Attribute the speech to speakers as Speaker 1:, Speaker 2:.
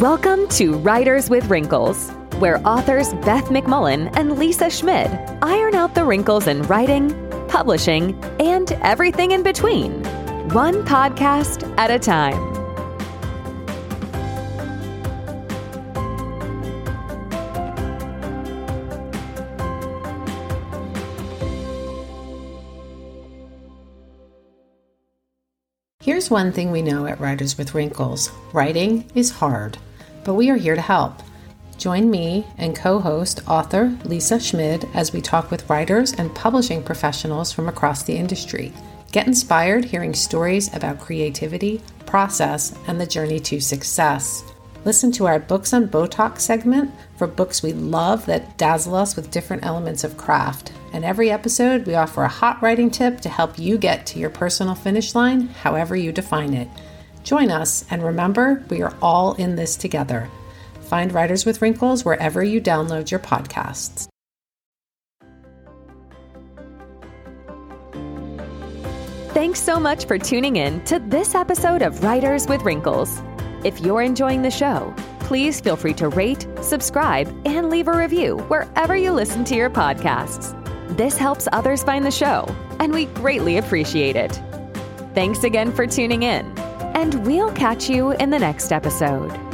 Speaker 1: Welcome to Writers with Wrinkles, where authors Beth McMullen and Lisa Schmid iron out the wrinkles in writing, publishing, and everything in between, one podcast at a time.
Speaker 2: Here's one thing we know at Writers with Wrinkles. Writing is hard, but we are here to help. Join me and co host author Lisa Schmid as we talk with writers and publishing professionals from across the industry. Get inspired hearing stories about creativity, process, and the journey to success. Listen to our Books on Botox segment for books we love that dazzle us with different elements of craft. And every episode, we offer a hot writing tip to help you get to your personal finish line, however you define it. Join us, and remember, we are all in this together. Find Writers with Wrinkles wherever you download your podcasts.
Speaker 1: Thanks so much for tuning in to this episode of Writers with Wrinkles. If you're enjoying the show, please feel free to rate, subscribe, and leave a review wherever you listen to your podcasts. This helps others find the show, and we greatly appreciate it. Thanks again for tuning in, and we'll catch you in the next episode.